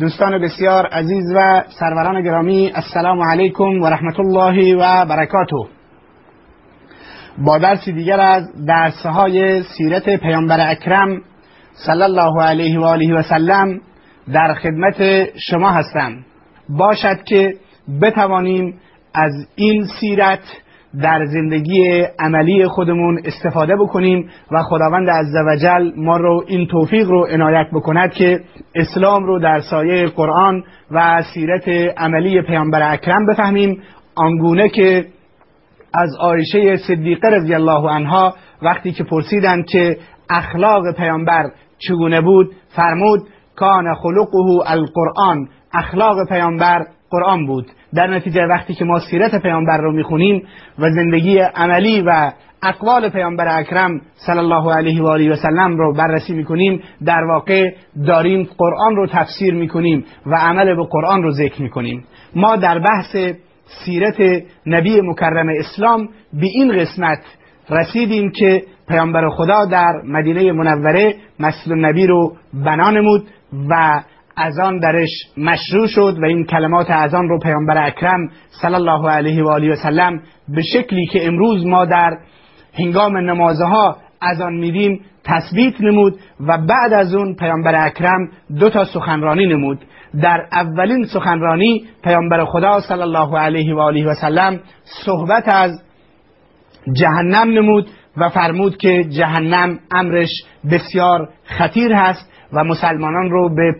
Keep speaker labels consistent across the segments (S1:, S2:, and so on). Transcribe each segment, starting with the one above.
S1: دوستان بسیار عزیز و سروران گرامی السلام علیکم و رحمت الله و برکاته. با درسی دیگر از درسهای سیرت پیامبر اکرم صلی الله علیه و آله و سلم در خدمت شما هستم. باشد که بتوانیم از این سیرت در زندگی عملی خودمون استفاده بکنیم و خداوند عزوجل ما رو این توفیق رو عنایت بکند که اسلام رو در سایه قرآن و سیرت عملی پیامبر اکرم بفهمیم. آنگونه که از عایشه صدیقه رضی الله عنها وقتی که پرسیدند که اخلاق پیامبر چگونه بود فرمود کان خلقه القرآن. اخلاق پیامبر قرآن بود. در نتیجه وقتی که ما سیرت پیامبر رو می‌خونیم و زندگی عملی و اقوال پیامبر اکرم صلی الله علیه و آله و سلم رو بررسی می‌کنیم در واقع داریم قرآن رو تفسیر می‌کنیم و عمل به قرآن رو ذکر می‌کنیم. ما در بحث سیرت نبی مکرم اسلام به این قسمت رسیدیم که پیامبر خدا در مدینه منوره مسجد النبی رو بنا نمود و از آن درش مشروع شد و این کلمات از رو پیامبر اکرم صلی الله علیه و آله و سلم به شکلی که امروز ما در هنگام نمازها از آن میدیم تثبیت نمود و بعد از اون پیامبر اکرم دو تا سخنرانی نمود. در اولین سخنرانی پیامبر خدا صلی الله علیه و آله و سلم صحبت از جهنم نمود و فرمود که جهنم امرش بسیار خطیر هست و مسلمانان رو به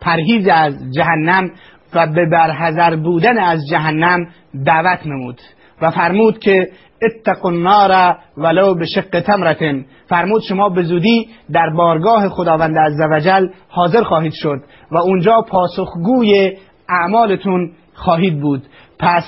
S1: پرهیز از جهنم و به برحذر بودن از جهنم دعوت نمود و فرمود که اتقوا النار ولو به شق تمرتن فرمود شما به زودی در بارگاه خداوند عزوجل حاضر خواهید شد و اونجا پاسخگوی اعمالتون خواهید بود. پس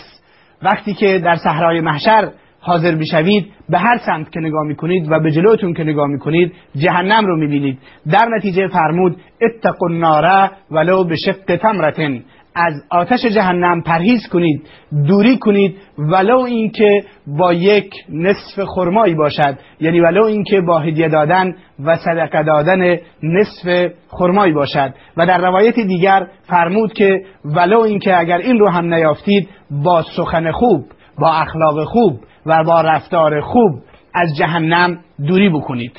S1: وقتی که در صحرای محشر حاضر بشوید به هر سمت که نگاه می‌کنید و به جلوتون که نگاه می‌کنید جهنم رو می‌بینید. در نتیجه فرمود اتقوا النار ولو به شق تمرتن. از آتش جهنم پرهیز کنید دوری کنید ولو اینکه با یک نصف خرمایی باشد. یعنی ولو اینکه با هدیه دادن و صدقه دادن نصف خرمایی باشد. و در روایت دیگر فرمود که ولو اینکه اگر این رو هم نیافتید با سخن خوب با اخلاق خوب و با رفتار خوب از جهنم دوری بکنید.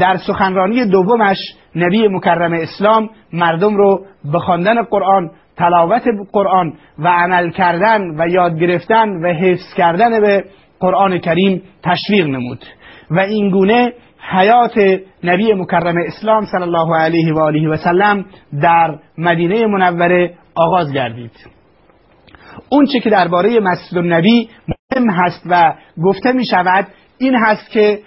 S1: در سخنرانی دومش نبی مکرم اسلام مردم رو به خواندن قرآن تلاوت قرآن و عمل کردن و یاد گرفتن و حفظ کردن به قرآن کریم تشویق نمود. و اینگونه حیات نبی مکرم اسلام صلی الله علیه و آله و سلم در مدینه منوره آغاز گردید. اون چه که درباره مسجد النبی هست و گفته می شود این هست که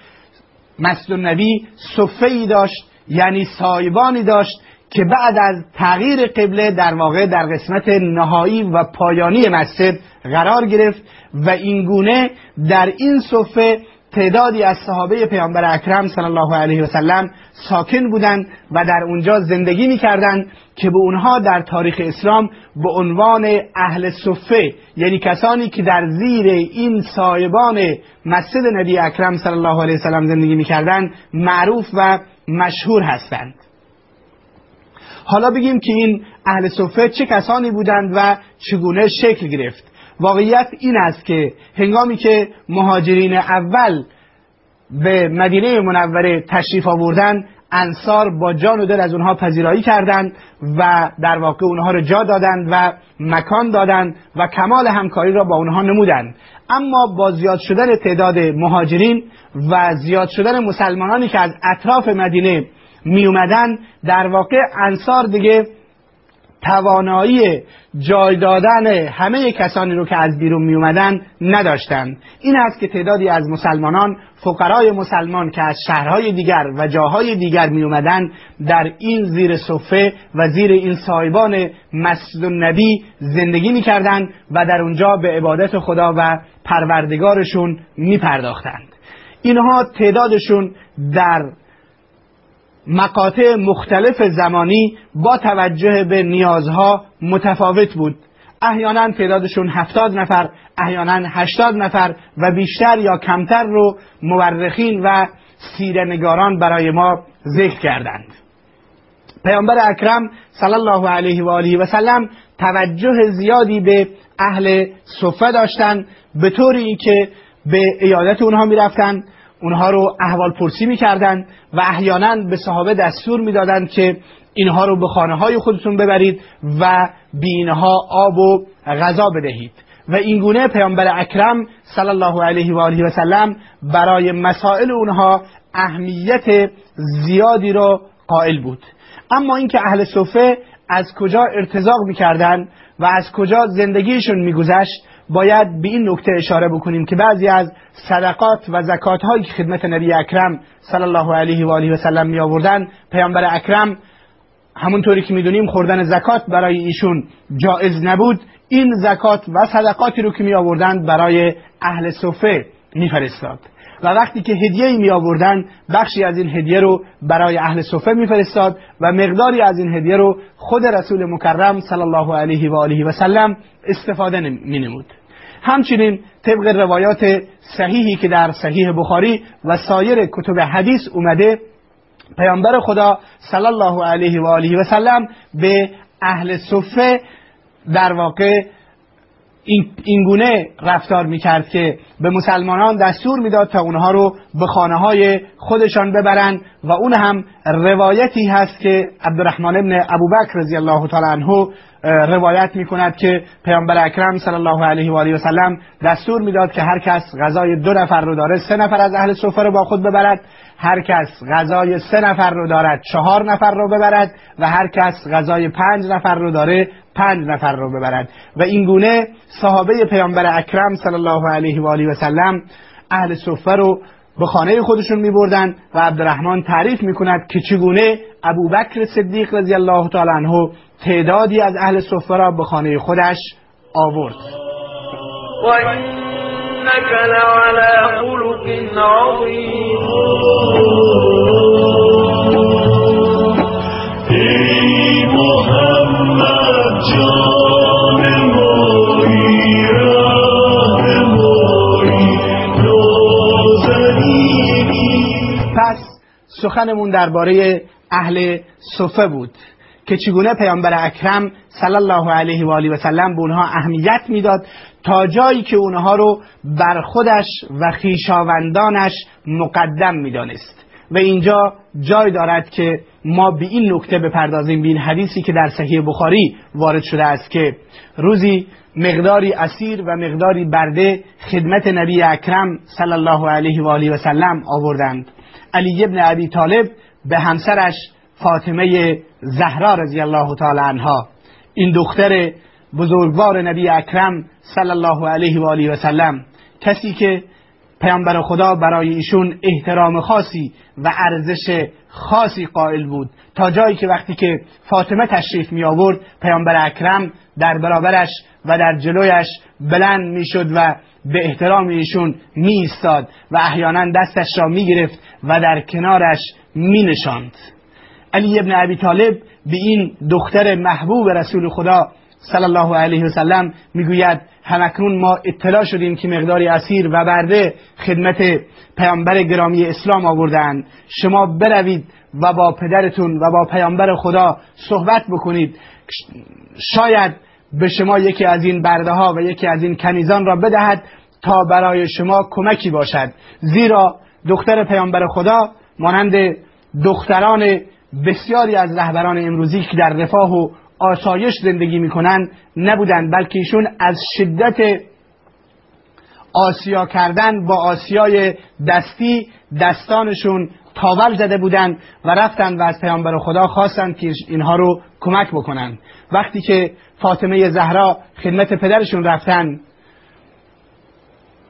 S1: مسجد النبی صفه ای داشت یعنی سایبانی داشت که بعد از تغییر قبله در واقع در قسمت نهایی و پایانی مسجد قرار گرفت و اینگونه در این صفه تعدادی از صحابه پیامبر اکرم صلی الله علیه و سلم ساکن بودند و در اونجا زندگی می‌کردند که به اونها در تاریخ اسلام به عنوان اهل صفه یعنی کسانی که در زیر این سایبان مسجد نبی اکرم صلی الله علیه و سلم زندگی می‌کردند معروف و مشهور هستند. حالا بگیم که این اهل صفه چه کسانی بودند و چگونه شکل گرفت. واقعیت این است که هنگامی که مهاجرین اول به مدینه منوره تشریف آوردن انصار با جان و دل از اونها پذیرایی کردند و در واقع اونها را جا دادند و مکان دادند و کمال همکاری را با اونها نمودند. اما با زیاد شدن تعداد مهاجرین و زیاد شدن مسلمانانی که از اطراف مدینه می اومدن در واقع انصار دیگه توانایی جای دادن همه کسانی رو که از بیرون می اومدن نداشتند این است که تعدادی از مسلمانان فقرای مسلمان که از شهرهای دیگر و جاهای دیگر می اومدن در این زیر صفه و زیر این سایبان مسجد النبی زندگی می کردن و در اونجا به عبادت خدا و پروردگارشون می پرداختند اینها تعدادشون در مقاطع مختلف زمانی با توجه به نیازها متفاوت بود. احیانا تعدادشون هفتاد نفر احیانا هشتاد نفر و بیشتر یا کمتر رو مورخین و سیرنگاران برای ما ذکر کردند. پیامبر اکرم صلی الله علیه و آله و سلم توجه زیادی به اهل صفه داشتند به طوری که به ایادت اونها می‌رفتند اونها رو احوال پرسی می‌کردند و احیانا به صحابه دستور می‌دادند که اینها رو به خانه های خودتون ببرید و بینها آب و غذا بدهید. و اینگونه پیامبر اکرم صلی الله علیه و آله و سلم برای مسائل اونها اهمیت زیادی را قائل بود. اما اینکه اهل صفه از کجا ارتزاق می‌کردند و از کجا زندگیشون میگذشت باید به این نکته اشاره بکنیم که بعضی از صدقات و زکات هایی که خدمت نبی اکرم صلی الله علیه و آله و سلم می آوردن پیامبر اکرم همونطوری که می‌دونیم خوردن زکات برای ایشون جایز نبود. این زکات و صدقاتی رو که می آوردن برای اهل صفه میفرستاد. و وقتی که هدیه می آوردن بخشی از این هدیه رو برای اهل صفه میفرستاد و مقداری از این هدیه رو خود رسول مکرم صلی الله علیه و آله و سلم استفاده می نمود همچنین طبق روایات صحیحی که در صحیح بخاری و سایر کتب حدیث اومده پیامبر خدا صلی الله علیه و آله و سلم به اهل صفه در واقع این گونه رفتار می‌کرد که به مسلمانان دستور می‌داد تا اونها رو به خانه های خودشان ببرند و اون هم روایتی هست که عبدالرحمن ابن ابوبکر رضی الله تعالی عنه روایت می کند که پیامبر اکرم صلی الله علیه و آله و سلم دستور می‌داد که هر کس غذای دو نفر رو داره سه نفر از اهل سفره رو با خود ببرد. هر کس غذای سه نفر رو دارد چهار نفر رو ببرد و هر کس غذای پنج نفر رو داره پنج نفر رو ببرد. و این گونه صحابه پیامبر اکرم صلی الله علیه و آله و سلم اهل صفه رو به خانه خودشون می بردن و عبدالرحمن تعریف می کند که چگونه ابوبکر صدیق رضی الله تعالی عنه تعدادی از اهل صفه را به خانه خودش آورد.
S2: و خلق عظیم. ای محمد جان
S1: پس سخنمون درباره اهل صفه بود. که چگونه پیامبر اکرم صلی الله علیه و آله و سلم به اونها اهمیت می‌داد تا جایی که اونها رو بر خودش و خیشاوندانش مقدم می‌دانست. و اینجا جای دارد که ما به این نکته بپردازیم به این حدیثی که در صحیح بخاری وارد شده است که روزی مقداری اسیر و مقداری برده خدمت نبی اکرم صلی الله علیه و آله و سلم آوردند. علی ابن ابی طالب به همسرش فاطمه زهرا رضی الله تعالی عنها این دختر بزرگوار نبی اکرم صلی الله علیه و آله و سلم کسی که پیامبر خدا برای ایشون احترام خاصی و ارزش خاصی قائل بود. تا جایی که وقتی که فاطمه تشریف می آورد پیامبر اکرم در برابرش و در جلویش بلند می‌شد و به احترام ایشون می ایستاد و احیانا دستش را می گرفت و در کنارش می نشاند علی ابن ابی طالب به این دختر محبوب رسول خدا صلی الله علیه و سلم می‌گوید همکنون ما اطلاع شدیم که مقداری اسیر و برده خدمت پیامبر گرامی اسلام آوردند شما بروید و با پدرتون و با پیامبر خدا صحبت بکنید. شاید به شما یکی از این برده ها و یکی از این کنیزان را بدهد تا برای شما کمکی باشد. زیرا دختر پیامبر خدا مانند دختران بسیاری از رهبران امروزی که در رفاه و آسایش زندگی می‌کنن نبودند بلکه ایشون از شدت آسیا کردن با آسیای دستی دستانشون تاول زده بودند و رفتند و از پیامبر خدا خواستند که اینها رو کمک بکنند. وقتی که فاطمه زهرا خدمت پدرشون رفتن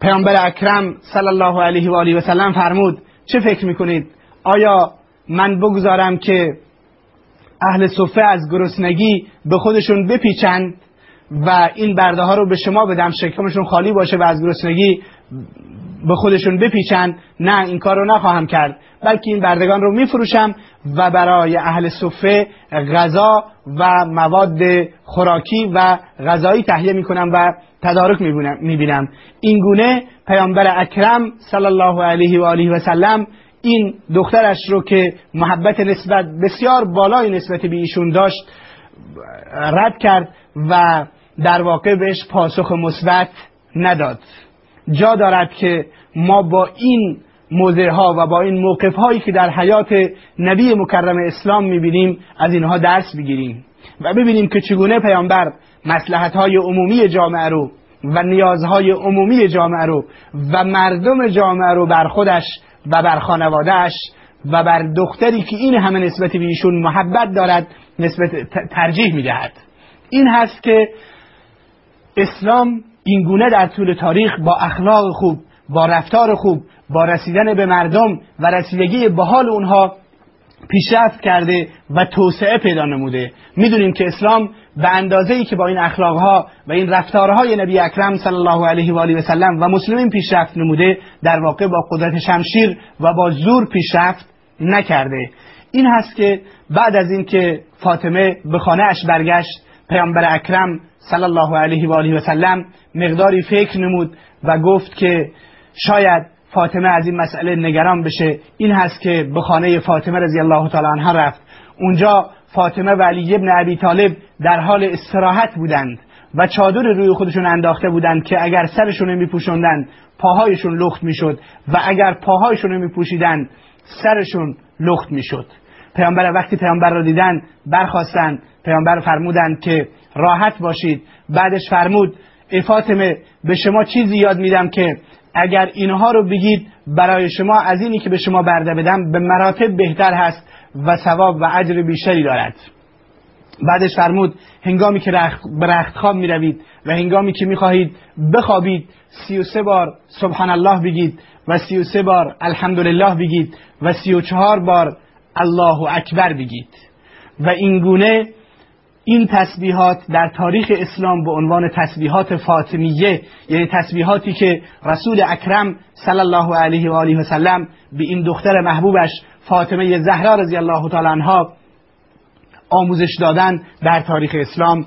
S1: پیامبر اکرم صلی الله علیه و آله و سلم فرمود چه فکر می‌کنید؟ آیا من بگذارم که اهل صفه از گرسنگی به خودشون بپیچند و این برده ها رو به شما بدم شکمشون خالی باشه و از گرسنگی به خودشون بپیچند. نه این کار رو نخواهم کرد بلکه این بردگان رو میفروشم و برای اهل صفه غذا و مواد خوراکی و غذایی تهیه می‌کنم و تدارک می‌بینم این گونه پیامبر اکرم صلی الله علیه و آله و سلم این دخترش رو که محبت نسبت بسیار بالای نسبت به ایشون داشت رد کرد و در واقع بهش پاسخ مثبت نداد. جا دارد که ما با این موضع ها و با این موقف هایی که در حیات نبی مکرم اسلام می‌بینیم از اینها درس بگیریم و ببینیم که چگونه پیامبر مسلحت های عمومی جامعه رو و نیازهای عمومی جامعه رو و مردم جامعه رو بر خودش و بر خانوادهش و بر دختری که این همه نسبت به ایشون محبت دارد نسبت ترجیح می‌دهد. این هست که اسلام اینگونه در طول تاریخ با اخلاق خوب با رفتار خوب با رسیدن به مردم و رسیدگی به حال اونها پیشرفت کرده و توسعه پیدا نموده. می‌دونیم که اسلام به اندازه ای که با این اخلاقها و این رفتارهای نبی اکرم صلی الله علیه و آله و سلم و مسلمین پیشرفت نموده در واقع با قدرت شمشیر و با زور پیشرفت نکرده. این هست که بعد از اینکه فاطمه به خانه اش برگشت پیامبر اکرم صلی الله علیه و آله و سلم مقداری فکر نمود و گفت که شاید فاطمه از این مسئله نگران بشه. این هست که به خانه فاطمه رضی الله تعالی عنها رفت. اونجا فاطمه و علی ابن ابی طالب در حال استراحت بودند و چادر روی خودشون انداخته بودند که اگر سرشون رو میپوشوندن پاهایشون لخت می‌شد و اگر پاهایشون رو میپوشیدن سرشون لخت می‌شد. پیامبر وقتی پیامبر را دیدن برخواستند پیامبر فرمودند که راحت باشید. بعدش فرمود ای فاطمه به شما چیزی یاد میدم که اگر اینها رو بگید برای شما از اینی که به شما برده بدم به مراتب بهتر هست و ثواب و اجر بیشتری دارد. بعدش فرمود هنگامی که به رختخواب می روید و هنگامی که می خواهید بخوابید سی و سه بار سبحان الله بگید و سی و سه بار الحمدلله بگید و سی و چهار بار الله اکبر بگید. و این گونه این تسبیحات در تاریخ اسلام به عنوان تسبیحات فاطمیه یعنی تسبیحاتی که رسول اکرم صلی الله علیه و آله و سلم به این دختر محبوبش فاطمه زهرا رضی الله تعالی عنها آموزش دادن در تاریخ اسلام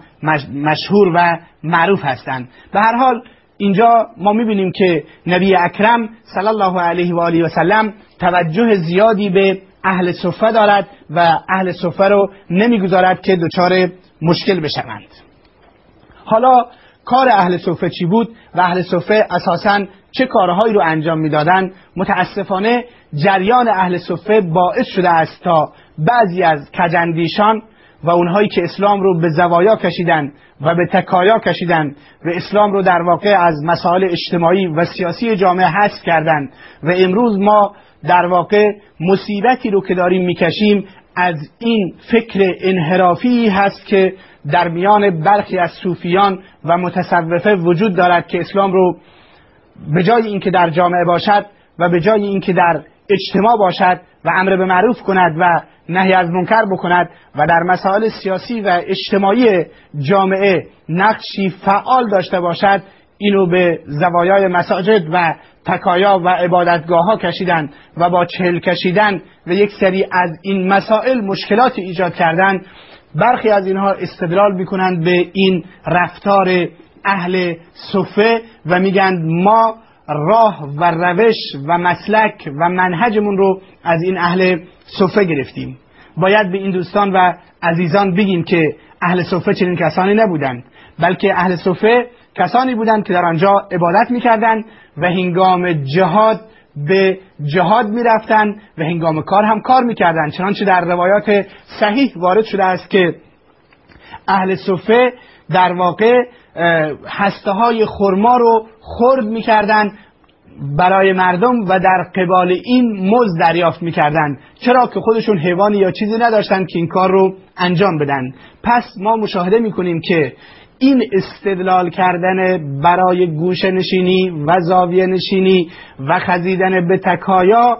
S1: مشهور و معروف هستند. به هر حال اینجا ما می‌بینیم که نبی اکرم صلی الله علیه و آله و سلم توجه زیادی به اهل صفه دارد و اهل صفه رو نمی‌گذارد که دچار مشکل بشوند. حالا کار اهل صفه چی بود و اهل صفه اساسا چه کارهایی رو انجام می‌دادند متاسفانه جریان اهل صفه باعث شده است تا بعضی از کجندیشان و اونهایی که اسلام رو به زوایا کشیدن و به تکایا کشیدن و اسلام رو در واقع از مسائل اجتماعی و سیاسی جامعه حذف کردند و امروز ما در واقع مصیبتی رو که داریم می‌کشیم از این فکر انحرافی هست که در میان برخی از صوفیان و متصوفه وجود دارد که اسلام رو به جای اینکه در جامعه باشد و به جای اینکه در اجتماع باشد و امر به معروف کند و نهی از منکر بکند و در مسائل سیاسی و اجتماعی جامعه نقشی فعال داشته باشد اینو به زوایای مساجد و تکایا و عبادتگاه ها کشیدن و با چهل کشیدن و یک سری از این مسائل مشکلات ایجاد کردن برخی از اینها استدلال می‌کنند به این رفتار اهل صفه و میگند ما راه و روش و مسلک و منهجمون رو از این اهل صفه گرفتیم. باید به این دوستان و عزیزان بگیم که اهل صفه چنین کسانی نبودند بلکه اهل صفه کسانی بودند که در آنجا عبادت می‌کردند و هنگام جهاد به جهاد می‌رفتند و هنگام کار هم کار می‌کردند. چنانچه در روایات صحیح وارد شده است که اهل صفه در واقع هسته های خرما رو خرد می‌کردند برای مردم و در قبال این مز دریافت می‌کردند. چرا که خودشون حیوانی یا چیزی نداشتند که این کار رو انجام بدن. پس ما مشاهده می‌کنیم که این استدلال کردن برای گوشه نشینی و زاویه نشینی و خزیدن به تکایا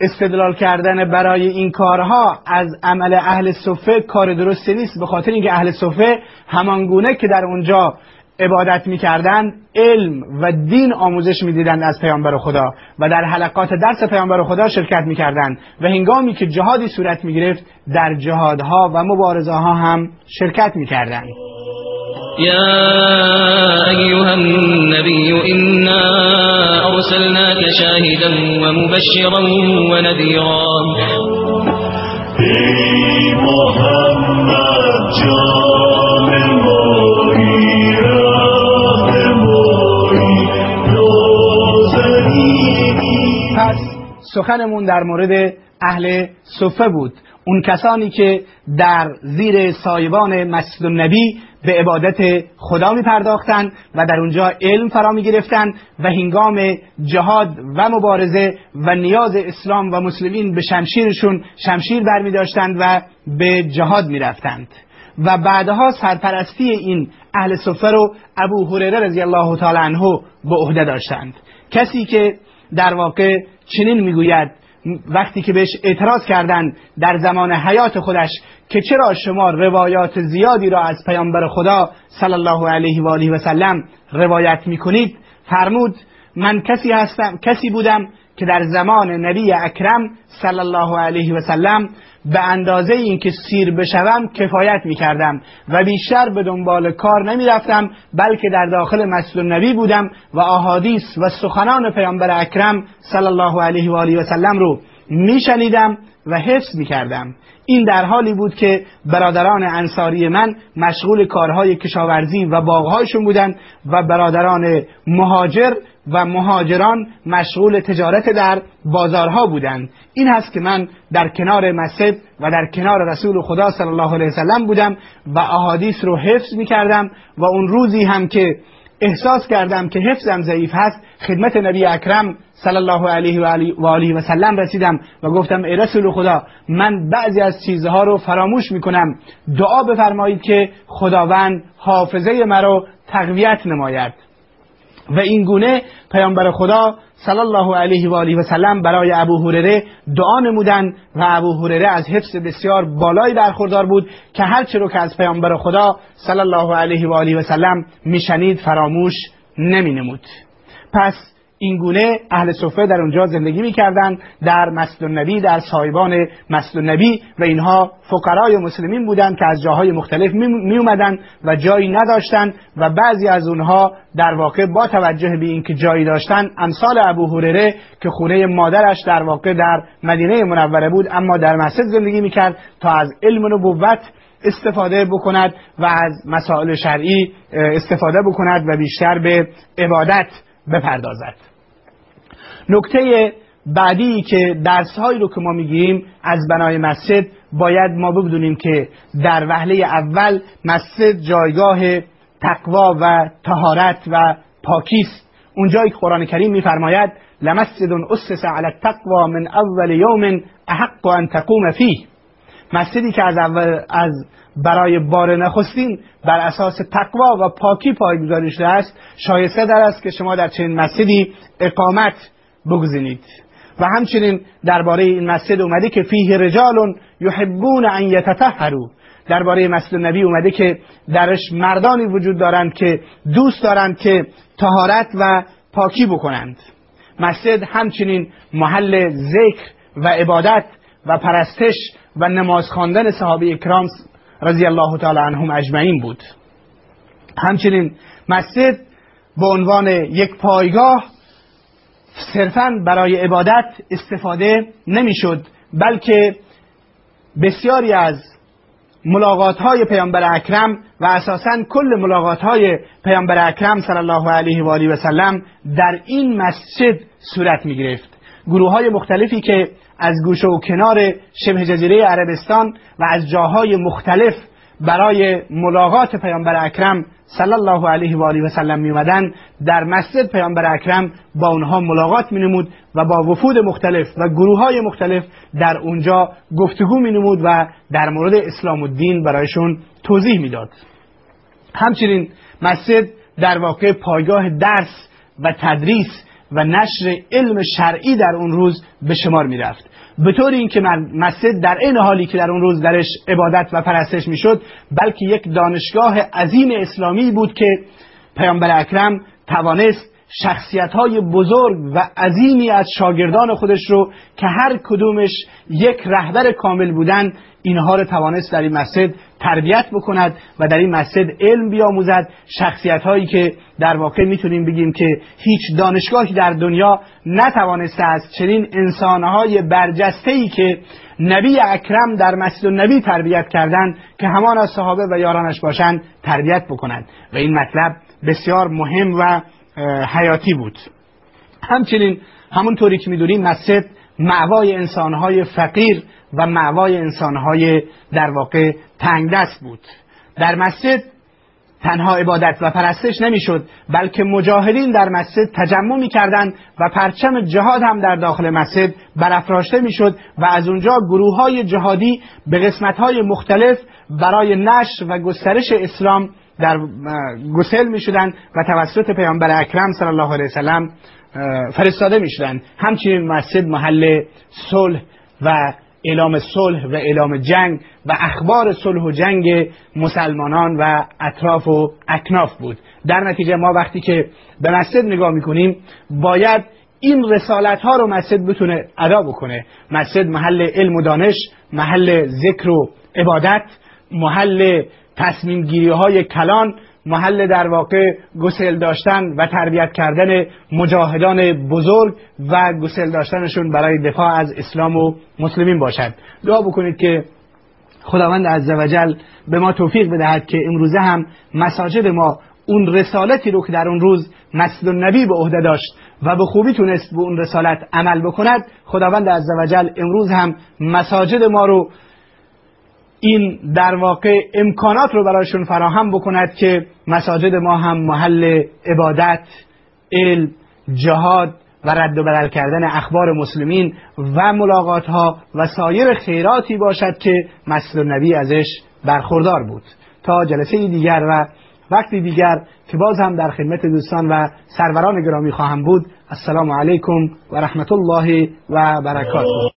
S1: استدلال کردن برای این کارها از عمل اهل صفه کار درستی نیست به خاطر اینکه اهل صفه همانگونه که در اونجا عبادت می‌کردند علم و دین آموزش می‌دیدند از پیامبر خدا و در حلقات درس پیامبر خدا شرکت می‌کردند و هنگامی که جهادی صورت می‌گرفت در جهادها و مبارزه ها هم شرکت می‌کردند.
S3: يا أيها النبي إنا أرسلناك شاهدا ومبشرا ونذيرا.
S2: ای محمد جان مایی رهنمایی نازنینی
S1: پس سخنمون در مورد اهل صفه بود. اون کسانی که در زیر سایبان مسجد النبی به عبادت خدا می پرداختن و در اونجا علم فرا می گرفتن و هنگام جهاد و مبارزه و نیاز اسلام و مسلمین به شمشیرشون شمشیر بر می داشتند و به جهاد می رفتند و بعدها سرپرستی این اهل صفه رو ابو هریره رضی الله تعالی عنه به عهده داشتند. کسی که در واقع چنین می‌گوید وقتی که بهش اعتراض کردند در زمان حیات خودش که چرا شما روایات زیادی را از پیامبر خدا صلی الله علیه و آله و سلم روایت می‌کنید فرمود من کسی هستم کسی بودم که در زمان نبی اکرم صلی الله علیه و سلم به اندازه اینکه سیر بشوم کفایت می‌کردم و بیشتر به دنبال کار نمی‌رفتم بلکه در داخل مسجد نبی بودم و احادیث و سخنان پیامبر اکرم صلی الله علیه و آله و سلم رو میشنیدم و حفظ می‌کردم. این در حالی بود که برادران انصاری من مشغول کارهای کشاورزی و باغهایشون بودند و برادران مهاجر و مهاجران مشغول تجارت در بازارها بودند. این هست که من در کنار مسجد و در کنار رسول خدا صلی الله علیه وسلم بودم و احادیث رو حفظ می کردم و اون روزی هم که احساس کردم که حفظم ضعیف هست. خدمت نبی اکرم صلی الله علیه و آله و سلم رسیدم و گفتم ای رسول خدا من بعضی از چیزها رو فراموش می‌کنم. دعا بفرمایید که خداوند حافظه مرا تقویت نماید. و این گونه پیامبر خدا صلی الله علیه و آله و سلم برای ابو هریره دعا نمودند و ابو هریره از حفظ بسیار بالایی برخوردار بود که هر چه رو که از پیامبر خدا صلی الله علیه و آله و سلم میشنید فراموش نمینمود. پس این گونه اهل صفه در اونجا زندگی می‌کردند در مسجد النبی در سایبان مسجد النبی و اینها فقرای مسلمین بودند که از جاهای مختلف می اومدن و جایی نداشتند و بعضی از اونها در واقع با توجه به اینکه جایی داشتن امثال ابو هریره که خونه مادرش در واقع در مدینه منوره بود اما در مسجد زندگی می‌کرد تا از علم نبوت استفاده بکند و از مسائل شرعی استفاده بکند و بیشتر به عبادت بپردازد. نکته بعدی که درسهایی رو که ما می‌گیریم از بنای مسجد باید ما بدونیم که در وهله اول مسجد جایگاه تقوا و تهارت و پاکیست اونجایی که قرآن کریم میفرماید لمسجد اسس علی التقوا من اول یوم احق ان تقوم فیه مسجدی که از اول از برای بار نخستین بر اساس تقوا و پاکی پایگذاری شده است شایسته در است که شما در چنین مسجدی اقامت بگزینید. و همچنین درباره این مسجد اومده که فیه رجال یحبون ان یتطهروا. درباره مسجد نبی اومده که درش مردانی وجود دارند که دوست دارند که تهارت و پاکی بکنند. مسجد همچنین محل ذکر و عبادت و پرستش و نماز خواندن صحابه اکرام رضی الله تعالی عنهم اجمعین بود. همچنین مسجد به عنوان یک پایگاه صرفا برای عبادت استفاده نمی‌شد بلکه بسیاری از ملاقات های پیامبر اکرم و اساسا کل ملاقات های پیامبر اکرم صلی الله علیه و آله و سلم در این مسجد صورت می گرفت گروه های مختلفی که از گوشه و کنار شبه جزیره عربستان و از جاهای مختلف برای ملاقات پیامبر اکرم صلی الله علیه و آله و سلم میومدن در مسجد پیامبر اکرم با اونها ملاقات مینمود و با وفود مختلف و گروه های مختلف در اونجا گفتگو مینمود و در مورد اسلام و دین برایشون توضیح می‌داد. همچنین مسجد در واقع پایگاه درس و تدریس و نشر علم شرعی در اون روز به شمار می‌رفت. به طور اینکه مسجد در این حالی که در اون روز درش عبادت و پرستش می‌شد بلکه یک دانشگاه عظیم اسلامی بود که پیامبر اکرم توانست شخصیت های بزرگ و عظیمی از شاگردان خودش رو که هر کدومش یک رهبر کامل بودن اینها رو توانست در این مسجد تربیت بکند و در این مسجد علم بیاموزد. شخصیت هایی که در واقع می‌تونیم بگیم که هیچ دانشگاهی در دنیا نتوانسته است. چنین انسانهای برجسته ای که نبی اکرم در مسجد نبی تربیت کردند که همان از صحابه و یارانش باشند تربیت بکنند. و این مطلب بسیار مهم و حیاتی بود. همچنین همونطوری که می‌دونیم مسجد معوای انسانهای فقیر و معوای انسانهای در واقع تنگ دست بود. در مسجد تنها عبادت و پرستش نمی‌شد بلکه مجاهدین در مسجد تجمع می‌کردند و پرچم جهاد هم در داخل مسجد برافراشته می‌شد و از اونجا گروه های جهادی به قسمت های مختلف برای نشر و گسترش اسلام در گسل می شدن و توسط پیامبر اکرم صلی الله علیه وسلم فرستاده می شدن همچنین مسجد محل صلح و اعلام صلح و اعلام جنگ و اخبار صلح و جنگ مسلمانان و اطراف و اکناف بود. در نتیجه ما وقتی که به مسجد نگاه می‌کنیم باید این رسالت ها رو مسجد بتونه ادا بکنه. مسجد محل علم و دانش محل ذکر و عبادت محل تصمیم گیری های کلان محل در واقع گسل داشتن و تربیت کردن مجاهدان بزرگ و گسل داشتنشون برای دفاع از اسلام و مسلمین باشد. دعا بکنید که خداوند عزوجل به ما توفیق بدهد که امروزه هم مساجد ما اون رسالتی رو که در اون روز مسجد النبی به عهده داشت و به خوبی تونست به اون رسالت عمل بکند خداوند عزوجل امروز هم مساجد ما رو این در واقع امکانات رو برایشون فراهم بکند که مساجد ما هم محل عبادت علم جهاد و رد و بدل کردن اخبار مسلمین و ملاقات ها و سایر خیراتی باشد که مسجد نبی ازش برخوردار بود. تا جلسه دیگر و وقتی دیگر که باز هم در خدمت دوستان و سروران گرامی خواهم بود السلام علیکم و رحمت الله و برکاته.